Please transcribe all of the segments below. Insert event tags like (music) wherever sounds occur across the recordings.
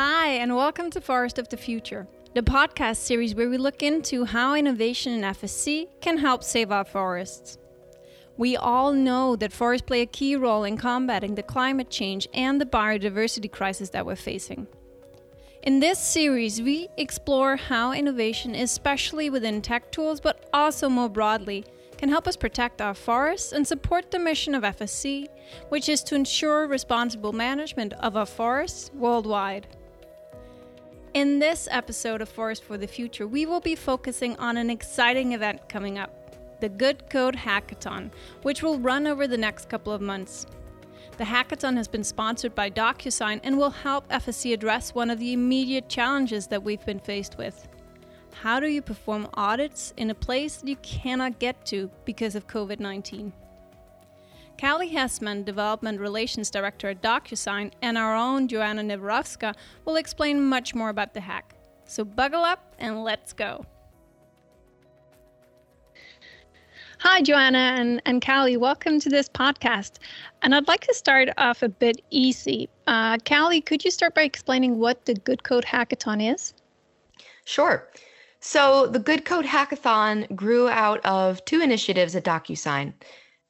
Hi, and welcome to Forest of the Future, the podcast series where we look into how innovation in FSC can help save our forests. We all know that forests play a key role in combating the climate change and the biodiversity crisis that we're facing. In this series, we explore how innovation, especially within tech tools, but also more broadly, can help us protect our forests and support the mission of FSC, which is to ensure responsible management of our forests worldwide. In this episode of Forest for the Future, we will be focusing on an exciting event coming up the Good Code Hackathon, which will run over the next couple of months. The hackathon has been sponsored by DocuSign and will help FSC address one of the immediate challenges that we've been faced with. How do you perform audits in a place you cannot get to because of COVID 19? Caly Heasman, Development Relations Director at DocuSign, and our own Joanna Nowakowska will explain much more about the hack. So buckle up and let's go. Hi, Joanna and, and Caly. Welcome to this podcast. And I'd like to start off a bit easy. Uh, Caly, could you start by explaining what the Good Code Hackathon is? Sure. So, the Good Code Hackathon grew out of two initiatives at DocuSign.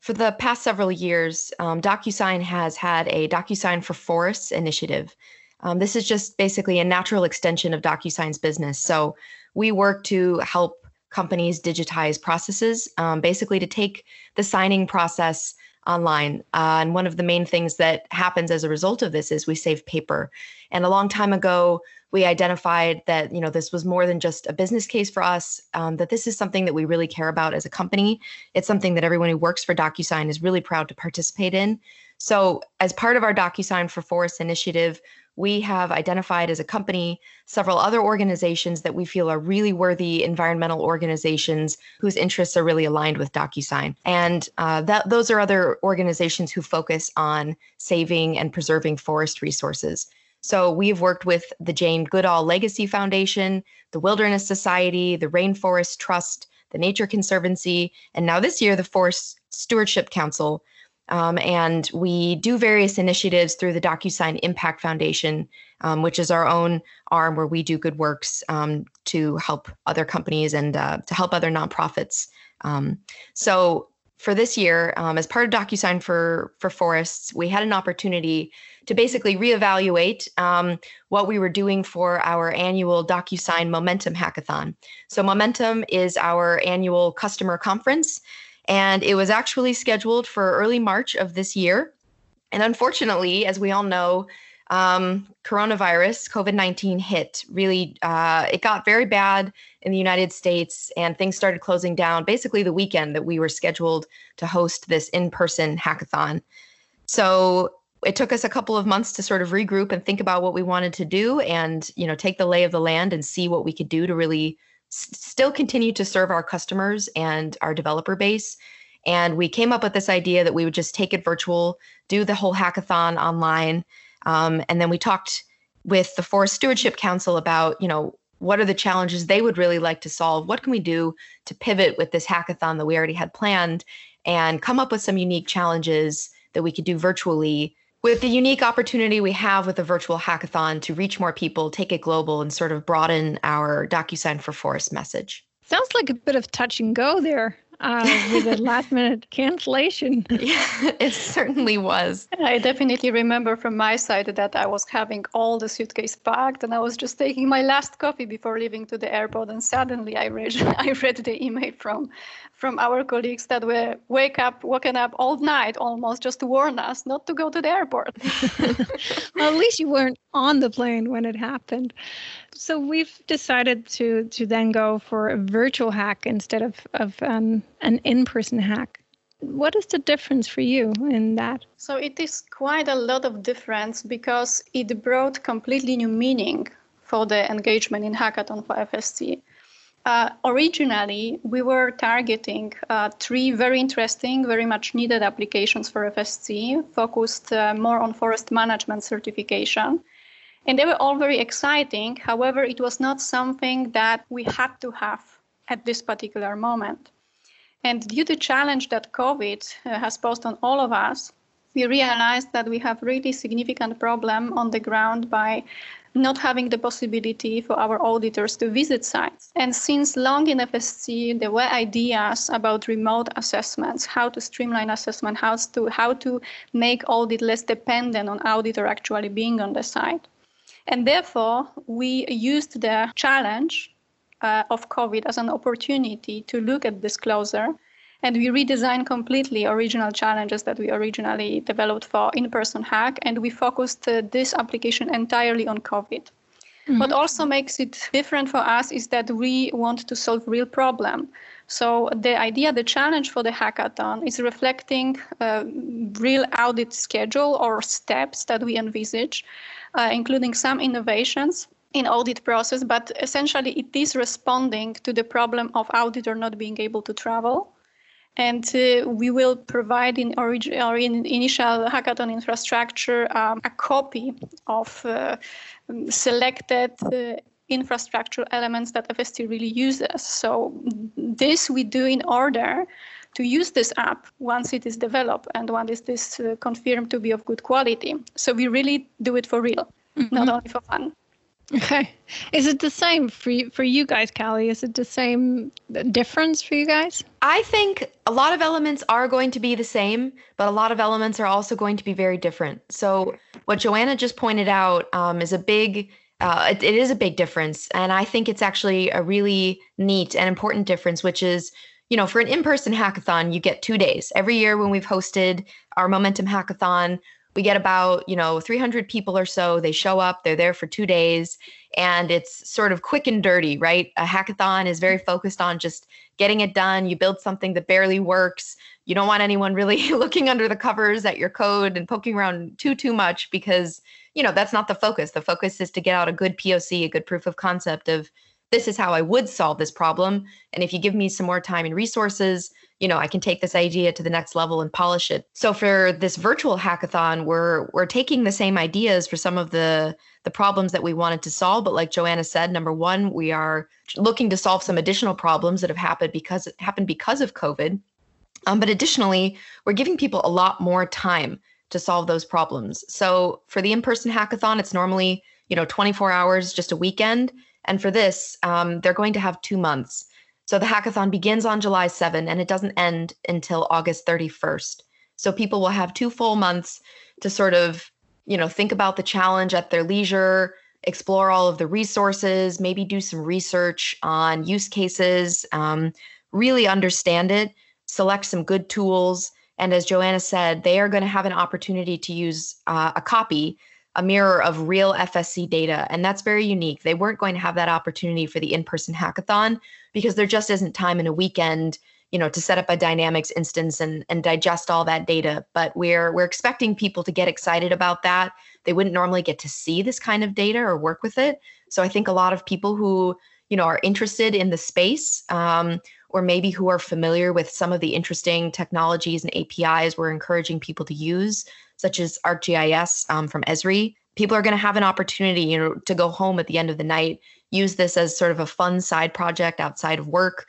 For the past several years, um, DocuSign has had a DocuSign for Forests initiative. Um, this is just basically a natural extension of DocuSign's business. So we work to help companies digitize processes, um, basically to take the signing process online. Uh, and one of the main things that happens as a result of this is we save paper. And a long time ago, we identified that you know this was more than just a business case for us um, that this is something that we really care about as a company it's something that everyone who works for docusign is really proud to participate in so as part of our docusign for forests initiative we have identified as a company several other organizations that we feel are really worthy environmental organizations whose interests are really aligned with DocuSign. And uh, that, those are other organizations who focus on saving and preserving forest resources. So we've worked with the Jane Goodall Legacy Foundation, the Wilderness Society, the Rainforest Trust, the Nature Conservancy, and now this year, the Forest Stewardship Council. Um, and we do various initiatives through the DocuSign Impact Foundation, um, which is our own arm where we do good works um, to help other companies and uh, to help other nonprofits. Um, so for this year, um, as part of DocuSign for for forests, we had an opportunity to basically reevaluate um, what we were doing for our annual DocuSign Momentum Hackathon. So Momentum is our annual customer conference, and it was actually scheduled for early March of this year. And unfortunately, as we all know, um, coronavirus, COVID 19 hit. Really, uh, it got very bad in the United States and things started closing down basically the weekend that we were scheduled to host this in person hackathon. So it took us a couple of months to sort of regroup and think about what we wanted to do and you know take the lay of the land and see what we could do to really still continue to serve our customers and our developer base. And we came up with this idea that we would just take it virtual do the whole hackathon online um, and then we talked with the forest stewardship council about you know what are the challenges they would really like to solve? What can we do to pivot with this hackathon that we already had planned and come up with some unique challenges that we could do virtually with the unique opportunity we have with the virtual hackathon to reach more people, take it global, and sort of broaden our DocuSign for Forest message. Sounds like a bit of touch and go there uh, with a last minute cancellation. (laughs) Yeah, it certainly was. I definitely remember from my side that I was having all the suitcase packed and I was just taking my last coffee before leaving to the airport. And suddenly I read, (laughs) I read the email from from our colleagues that were wake up, woken up all night almost just to warn us not to go to the airport. (laughs) well, at least you weren't on the plane when it happened. So we've decided to to then go for a virtual hack instead of of um, an in-person hack. What is the difference for you in that? So it is quite a lot of difference because it brought completely new meaning for the engagement in hackathon for FSC. Uh, originally, we were targeting uh, three very interesting, very much needed applications for FSC, focused uh, more on forest management certification. And they were all very exciting. However, it was not something that we had to have at this particular moment. And due to challenge that COVID uh, has posed on all of us, we realized that we have really significant problem on the ground by not having the possibility for our auditors to visit sites. And since long in FSC, there were ideas about remote assessments, how to streamline assessment, how to, how to make audit less dependent on auditor actually being on the site. And therefore, we used the challenge uh, of COVID as an opportunity to look at this closer and we redesigned completely original challenges that we originally developed for in-person hack. And we focused uh, this application entirely on covid. Mm-hmm. what also makes it different for us is that we want to solve real problem. So the idea the challenge for the hackathon is reflecting a real audit schedule or steps that we envisage uh, including some innovations in audit process but essentially it is responding to the problem of auditor not being able to travel and uh, we will provide in, orig- or in initial hackathon infrastructure um, a copy of uh, selected uh, infrastructure elements that FSC really uses. So this we do in order to use this app once it is developed and once it is uh, confirmed to be of good quality. So we really do it for real, mm-hmm. not only for fun. Okay. Is it the same for you, for you guys, Caly? Is it the same difference for you guys? I think a lot of elements are going to be the same, but a lot of elements are also going to be very different. So what Joanna just pointed out um, is a big. Uh, it, it is a big difference, and I think it's actually a really neat and important difference, which is you know, for an in person hackathon, you get two days. Every year when we've hosted our Momentum Hackathon, we get about you know 300 people or so. They show up they're there for two days and it's sort of quick and dirty right? A hackathon is very focused on just getting it done. You build something that barely works. You don't want anyone really (laughs) looking under the covers at your code and poking around too too much because you know that's not the focus. The focus is to get out a good poc a good proof of concept of this is how i would solve this problem and if you give me some more time and resources you know, I can take this idea to the next level and polish it. So for this virtual hackathon, we're we're taking the same ideas for some of the the problems that we wanted to solve, but like Joanna said, number 1, we are looking to solve some additional problems that have happened because happened because of COVID. Um, but additionally, we're giving people a lot more time to solve those problems. So for the in-person hackathon, it's normally, you know, 24 hours, just a weekend. And for this, um, they're going to have two months. So the hackathon begins on July 7 and it doesn't end until August 31st. So people will have two full months to sort of, you know, think about the challenge at their leisure, explore all of the resources, maybe do some research on use cases, um, really understand it, select some good tools. And as Joanna said, they are going to have an opportunity to use uh, a copy, a mirror of real FSC data. And that's very unique. They weren't going to have that opportunity for the in person hackathon because there just isn't time in a weekend you know to set up a dynamics instance and and digest all that data but we're we're expecting people to get excited about that they wouldn't normally get to see this kind of data or work with it so i think a lot of people who you know are interested in the space um, or maybe who are familiar with some of the interesting technologies and apis we're encouraging people to use such as arcgis um, from esri people are going to have an opportunity you know to go home at the end of the night use this as sort of a fun side project outside of work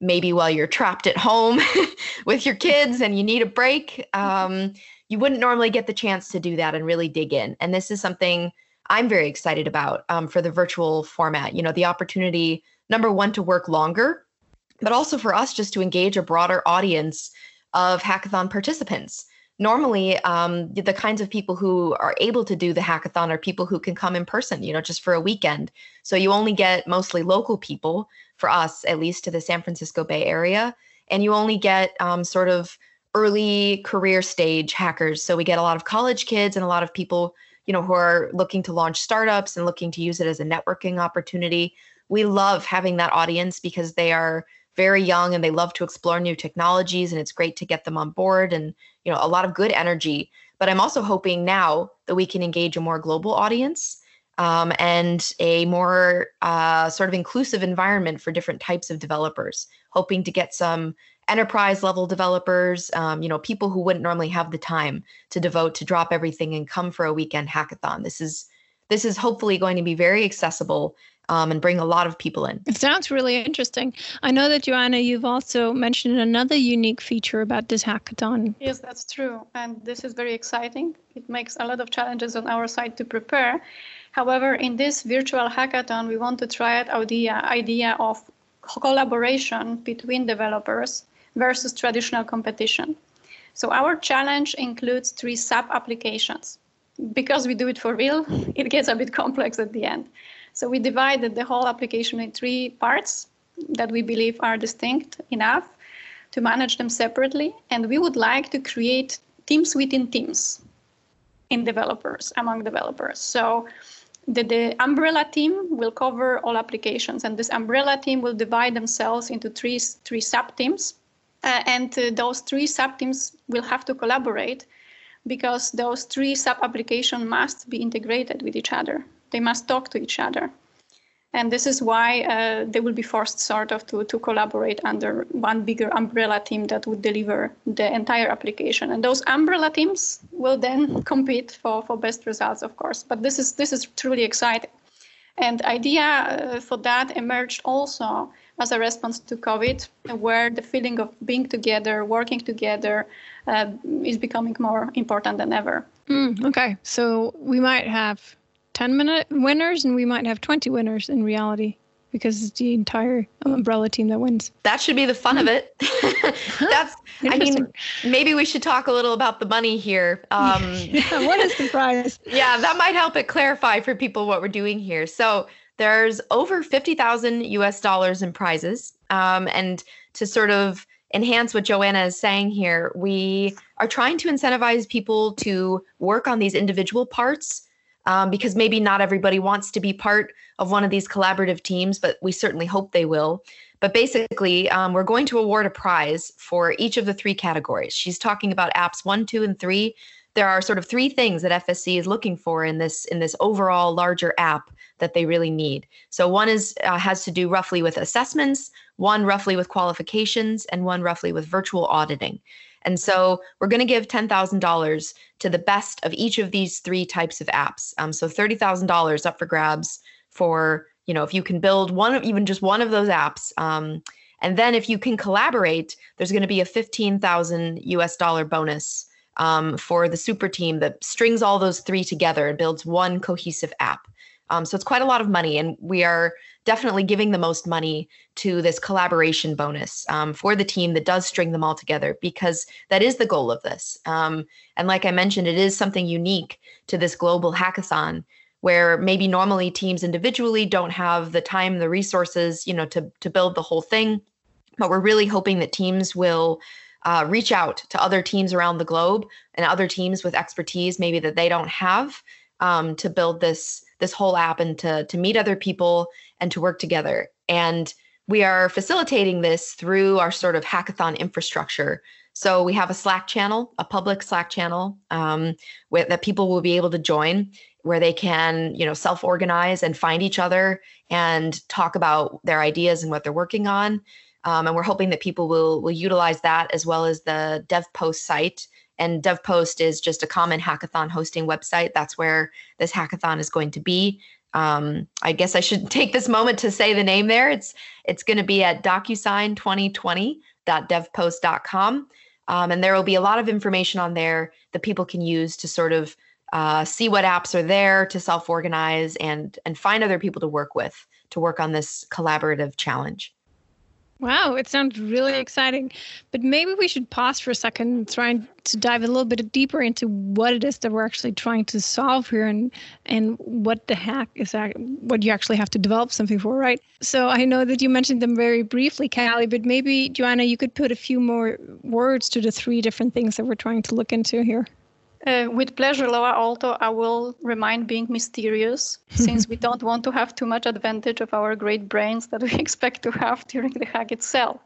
maybe while you're trapped at home (laughs) with your kids and you need a break. Um, you wouldn't normally get the chance to do that and really dig in. And this is something i'm very excited about um, for the virtual format you know the opportunity number one to work longer but also for us just to engage a broader audience of hackathon participants normally um, the kinds of people who are able to do the hackathon are people who can come in person you know just for a weekend. So you only get mostly local people for us at least to the san francisco bay area. And you only get um, sort of early career stage hackers. So we get a lot of college kids and a lot of people you know who are looking to launch startups and looking to use it as a networking opportunity. We love having that audience because they are very young and they love to explore new technologies and it's great to get them on board and you know a lot of good energy but i'm also hoping now that we can engage a more global audience um, and a more uh, sort of inclusive environment for different types of developers hoping to get some enterprise level developers um, you know people who wouldn't normally have the time to devote to drop everything and come for a weekend hackathon. This is this is hopefully going to be very accessible um, and bring a lot of people in. It sounds really interesting. I know that Joanna, you've also mentioned another unique feature about this hackathon. Yes, that's true, and this is very exciting. It makes a lot of challenges on our side to prepare. However, in this virtual hackathon, we want to try out the idea of collaboration between developers versus traditional competition. So our challenge includes three sub applications. Because we do it for real, (laughs) it gets a bit complex at the end. So we divided the whole application in three parts that we believe are distinct enough to manage them separately. And we would like to create teams within teams in developers, among developers. So the, the umbrella team will cover all applications, and this umbrella team will divide themselves into three, three sub teams. Uh, and uh, those three sub teams will have to collaborate because those three sub applications must be integrated with each other. They must talk to each other. And this is why uh, they will be forced sort of to, to collaborate under one bigger umbrella team that would deliver the entire application. And those umbrella teams will then (laughs) compete for, for best results, of course. But this is this is truly exciting. And idea uh, for that emerged also as a response to COVID, where the feeling of being together, working together, uh, is becoming more important than ever. Mm, okay, so we might have 10 minute winners and we might have 20 winners in reality because it's the entire umbrella team that wins. That should be the fun of it. (laughs) That's, I mean, maybe we should talk a little about the money here. Um, yeah, (laughs) what is the prize? yeah, that might help it clarify for people what we're doing here. So there's over 50,000 US dollars in prizes. Um, and to sort of enhance what Joanna is saying here, we are trying to incentivize people to work on these individual parts um, because maybe not everybody wants to be part of one of these collaborative teams, but we certainly hope they will. But basically, um, we're going to award a prize for each of the three categories. She's talking about apps one, two, and three. There are sort of three things that FSC is looking for in this in this overall larger app that they really need. So one is uh, has to do roughly with assessments, one roughly with qualifications, and one roughly with virtual auditing. And so we're going to give $10,000 to the best of each of these three types of apps. Um, so $30,000 up for grabs for, you know, if you can build one of even just one of those apps. Um, and then if you can collaborate, there's going to be a 15,000 US dollar bonus um, for the super team that strings all those three together and builds one cohesive app. Um, so it's quite a lot of money, and we are definitely giving the most money to this collaboration bonus um, for the team that does string them all together because that is the goal of this. Um, and like I mentioned, it is something unique to this global hackathon where maybe normally teams individually don't have the time, the resources, you know, to to build the whole thing. But we're really hoping that teams will uh, reach out to other teams around the globe and other teams with expertise maybe that they don't have um, to build this this whole app and to to meet other people and to work together. And we are facilitating this through our sort of hackathon infrastructure. So we have a Slack channel, a public Slack channel um, where, that people will be able to join, where they can, you know, self-organize and find each other and talk about their ideas and what they're working on. Um, and we're hoping that people will will utilize that as well as the DevPost site and DevPost is just a common hackathon hosting website. That's where this hackathon is going to be. Um, I guess I should (laughs) take this moment to say the name there. It's it's going to be at DocuSign2020.devpost.com. Um, and there will be a lot of information on there that people can use to sort of uh, see what apps are there to self-organize and and find other people to work with to work on this collaborative challenge. Wow, it sounds really exciting. But maybe we should pause for a second, trying to dive a little bit deeper into what it is that we're actually trying to solve here and and what the hack is that what you actually have to develop something for, right? So I know that you mentioned them very briefly, Caly, but maybe Joanna, you could put a few more words to the three different things that we're trying to look into here. Uh, with pleasure, Loa. Although I will remind being mysterious, (laughs) since we don't want to have too much advantage of our great brains that we (laughs) expect to have during the hack itself.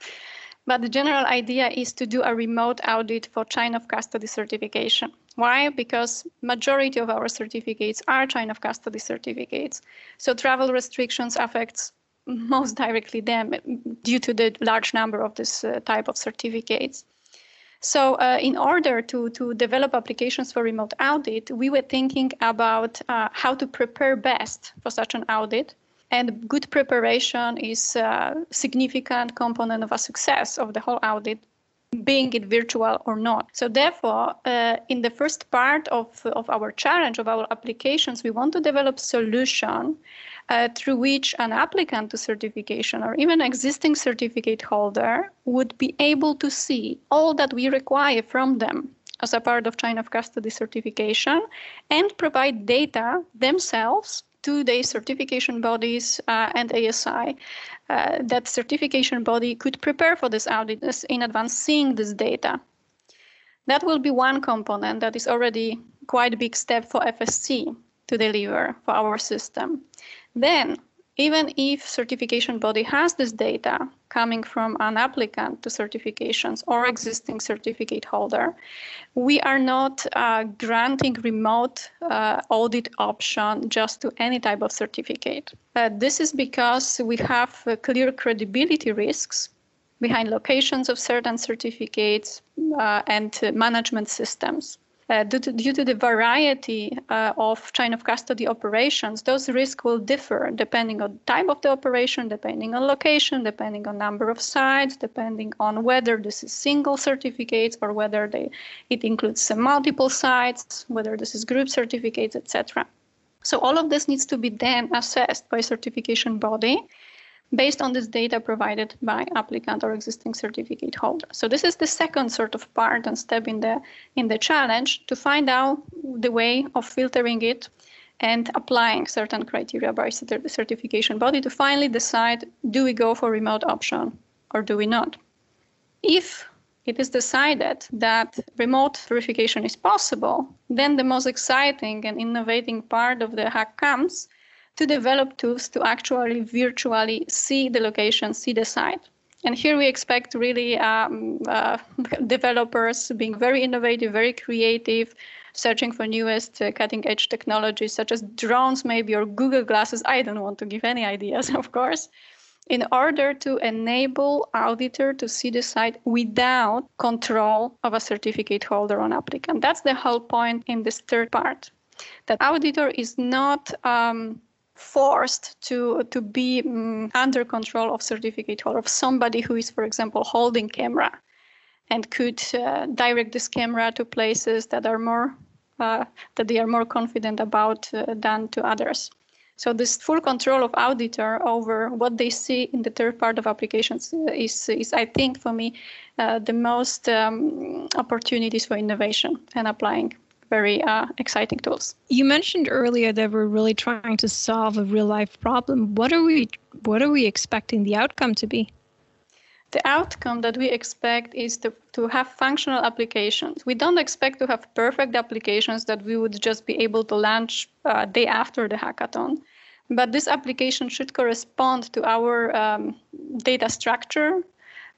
But the general idea is to do a remote audit for chain of custody certification. Why? Because majority of our certificates are chain of custody certificates. So travel restrictions affects most directly them due to the large number of this uh, type of certificates. So, uh, in order to, to develop applications for remote audit, we were thinking about uh, how to prepare best for such an audit. And good preparation is a significant component of a success of the whole audit, being it virtual or not. So, therefore, uh, in the first part of, of our challenge of our applications, we want to develop solution uh, through which an applicant to certification or even existing certificate holder would be able to see all that we require from them as a part of chain of custody certification and provide data themselves to the certification bodies uh, and ASI. Uh, that certification body could prepare for this audit in advance, seeing this data. That will be one component that is already quite a big step for FSC to deliver for our system. Then, even if certification body has this data coming from an applicant to certifications or existing certificate holder, we are not uh, granting remote uh, audit option just to any type of certificate. Uh, this is because we have uh, clear credibility risks behind locations of certain certificates uh, and management systems. Uh, due, to, due, to, the variety uh, of chain of custody operations, those risks will differ depending on type of the operation, depending on location, depending on number of sites, depending on whether this is single certificates or whether they, it includes multiple sites, whether this is group certificates, etc. So all of this needs to be then assessed by certification body based on this data provided by applicant or existing certificate holder. So this is the second sort of part and step in the in the challenge to find out the way of filtering it and applying certain criteria by the certification body to finally decide do we go for remote option or do we not. If it is decided that remote verification is possible, then the most exciting and innovating part of the hack comes to develop tools to actually virtually see the location, see the site. And here we expect really um, uh, developers being very innovative, very creative, searching for newest uh, cutting edge technologies such as drones, maybe, or Google Glasses. I don't want to give any ideas, (laughs) of course, in order to enable auditor to see the site without control of a certificate holder on applicant. That's the whole point in this third part. That auditor is not um, forced to to be um, under control of certificate holder of somebody who is for example holding camera and could uh, direct this camera to places that are more uh, that they are more confident about uh, than to others. So this full control of auditor over what they see in the third part of applications is, is I think, for me, uh, the most um, opportunities for innovation and applying very uh, exciting tools. You mentioned earlier that we're really trying to solve a real life problem. What are we what are we expecting the outcome to be? The outcome that we expect is to, to have functional applications. We don't expect to have perfect applications that we would just be able to launch uh, day after the hackathon. But this application should correspond to our um, data structure,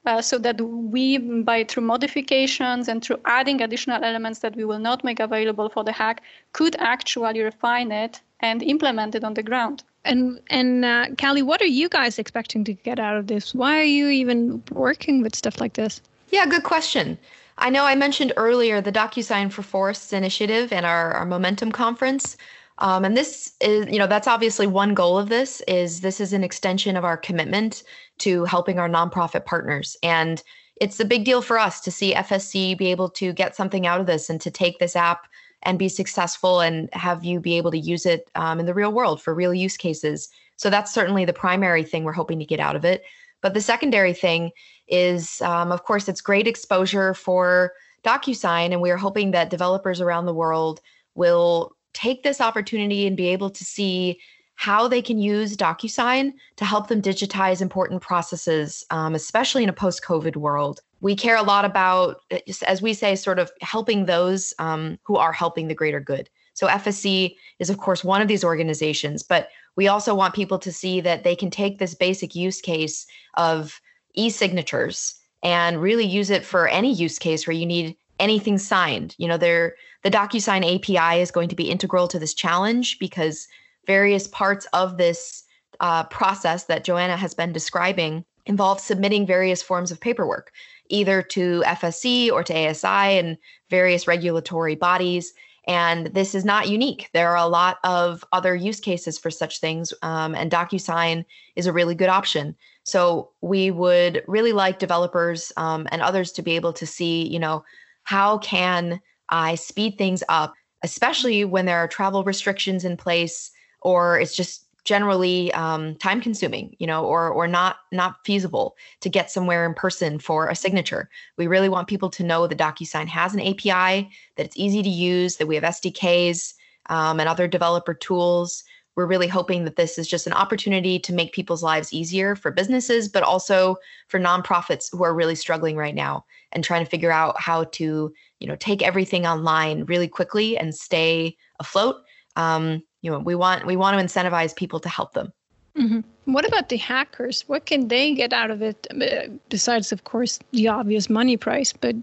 uh, so that we, by through modifications and through adding additional elements that we will not make available for the hack, could actually refine it and implement it on the ground. And and uh, Caly, what are you guys expecting to get out of this? Why are you even working with stuff like this? Yeah, good question. I know I mentioned earlier the DocuSign for Forests initiative and our, our Momentum conference. Um, and this is, you know, that's obviously one goal of this is this is an extension of our commitment to helping our nonprofit partners. And it's a big deal for us to see FSC be able to get something out of this and to take this app and be successful and have you be able to use it um, in the real world for real use cases. So that's certainly the primary thing we're hoping to get out of it. But the secondary thing is, um, of course, it's great exposure for DocuSign, and we are hoping that developers around the world will take this opportunity and be able to see how they can use DocuSign to help them digitize important processes, um, especially in a post COVID world. We care a lot about, as we say, sort of helping those um, who are helping the greater good. So, FSC is, of course, one of these organizations, but we also want people to see that they can take this basic use case of e signatures and really use it for any use case where you need anything signed. You know, there the DocuSign API is going to be integral to this challenge because various parts of this uh, process that Joanna has been describing involve submitting various forms of paperwork. either to FSC or to ASI and various regulatory bodies. And this is not unique. There are a lot of other use cases for such things, um, and DocuSign is a really good option. So we would really like developers um, and others to be able to see, you know, how can I speed things up, especially when there are travel restrictions in place or it's just generally um, time consuming you know or or not not feasible to get somewhere in person for a signature. We really want people to know that docusign has an api that it's easy to use that we have sdks um, and other developer tools. We're really hoping that this is just an opportunity to make people's lives easier for businesses but also for nonprofits who are really struggling right now and trying to figure out how to you know take everything online really quickly and stay afloat um, you know we want we want to incentivize people to help them mm-hmm. what about the hackers what can they get out of it uh, besides of course the obvious money price but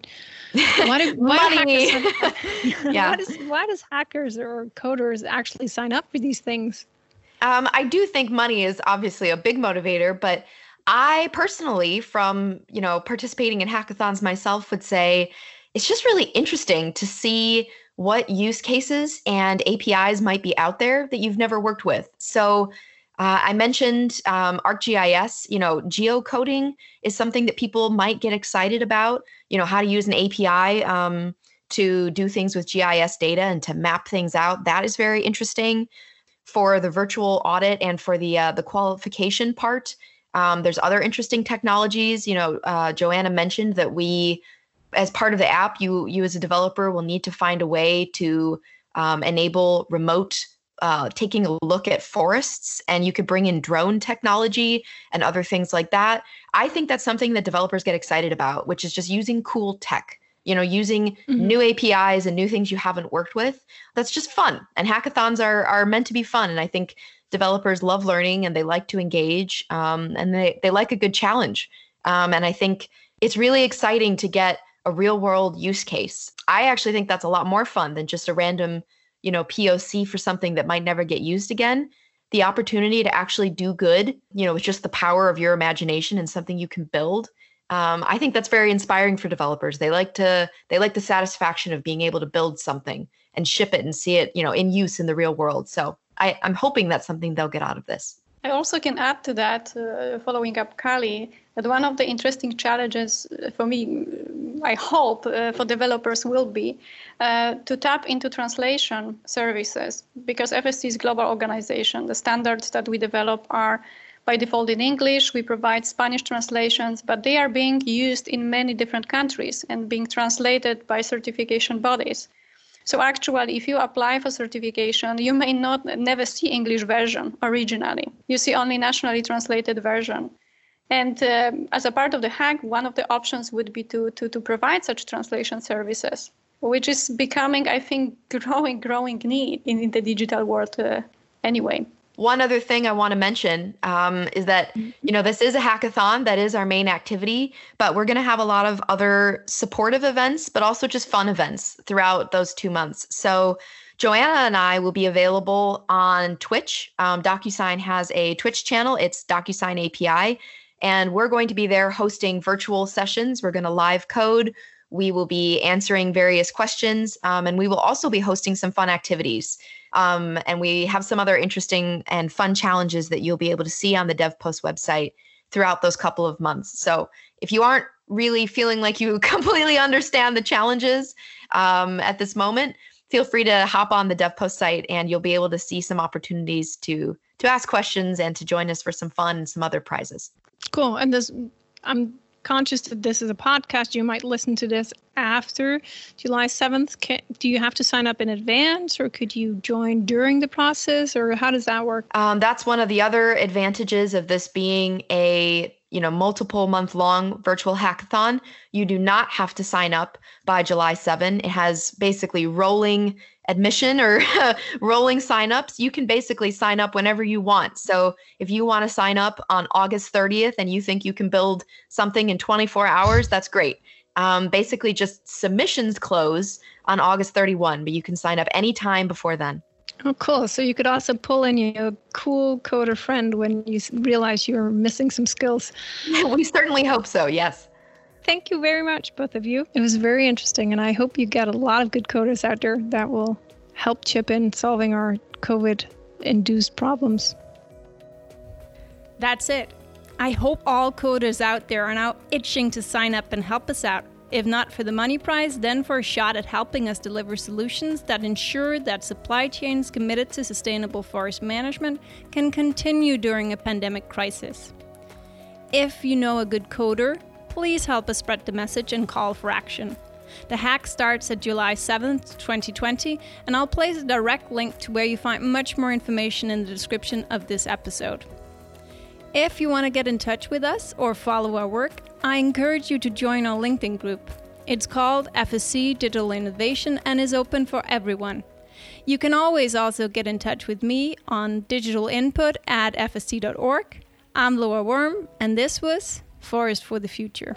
why do, (laughs) why money. Hackers, (laughs) (laughs) yeah. why, does, why does hackers or coders actually sign up for these things um, i do think money is obviously a big motivator but i personally from you know participating in hackathons myself would say it's just really interesting to see what use cases and APIs might be out there that you've never worked with. So uh, I mentioned um, ArcGIS. You know, geocoding is something that people might get excited about. You know, how to use an API um, to do things with GIS data and to map things out. That is very interesting for the virtual audit and for the uh, the qualification part. Um, there's other interesting technologies. You know, uh, Joanna mentioned that we as part of the app, you you as a developer will need to find a way to um, enable remote uh, taking a look at forests, and you could bring in drone technology and other things like that. I think that's something that developers get excited about, which is just using cool tech. You know, using mm-hmm. new APIs and new things you haven't worked with. That's just fun. And hackathons are are meant to be fun. And I think developers love learning and they like to engage um, and they they like a good challenge. Um, and I think it's really exciting to get a real world use case. I actually think that's a lot more fun than just a random, you know, POC for something that might never get used again. The opportunity to actually do good, you know, with just the power of your imagination and something you can build. Um, I think that's very inspiring for developers. They like to they like the satisfaction of being able to build something and ship it and see it, you know, in use in the real world. So I, I'm hoping that's something they'll get out of this. I also can add to that, uh, following up Caly, that one of the interesting challenges uh, for me, I hope, uh, for developers will be uh, to tap into translation services because FSC is global organization. The standards that we develop are by default in English. We provide Spanish translations, but they are being used in many different countries and being translated by certification bodies. So actually, if you apply for certification, you may not never see English version originally. You see only nationally translated version. And um, as a part of the hack, one of the options would be to, to, to provide such translation services, which is becoming, I think, (laughs) growing, growing need in, in the digital world uh, anyway. One other thing I want to mention um, is that you know this is a hackathon that is our main activity, but we're going to have a lot of other supportive events, but also just fun events throughout those two months. So Joanna and I will be available on Twitch. Um, DocuSign has a Twitch channel. It's DocuSign API, and we're going to be there hosting virtual sessions. We're going to live code. We will be answering various questions, um, and we will also be hosting some fun activities. Um, and we have some other interesting and fun challenges that you'll be able to see on the DevPost website throughout those couple of months. So if you aren't really feeling like you (laughs) completely understand the challenges um, at this moment, feel free to hop on the DevPost site and you'll be able to see some opportunities to to ask questions and to join us for some fun and some other prizes. Cool. And this, I'm conscious that this is a podcast. You might listen to this after July 7th. Can, do you have to sign up in advance or could you join during the process or how does that work? Um, that's one of the other advantages of this being a you know multiple month long virtual hackathon you do not have to sign up by july 7 it has basically rolling admission or (laughs) rolling signups, you can basically sign up whenever you want. So if you want to sign up on August 30th and you think you can build something in 24 hours, that's great. Um, basically, just submissions close on August 31, but you can sign up anytime before then. Oh, cool. So you could also pull in your cool coder friend when you realize you're missing some skills. (laughs) we certainly hope so, yes. Thank you very much, both of you. It was very interesting, and I hope you get a lot of good coders out there that will help chip in solving our COVID induced problems. That's it. I hope all coders out there are now itching to sign up and help us out. If not for the money prize, then for a shot at helping us deliver solutions that ensure that supply chains committed to sustainable forest management can continue during a pandemic crisis. If you know a good coder, please help us spread the message and call for action. The hack starts at July 7th, 2020, and I'll place a direct link to where you find much more information in the description of this episode. If you want to get in touch with us or follow our work, I encourage you to join our LinkedIn group. It's called FSC Digital Innovation and is open for everyone. You can always also get in touch with me on digitalinput at fsc.org. I'm Loa Worm, and this was Forest for the Future.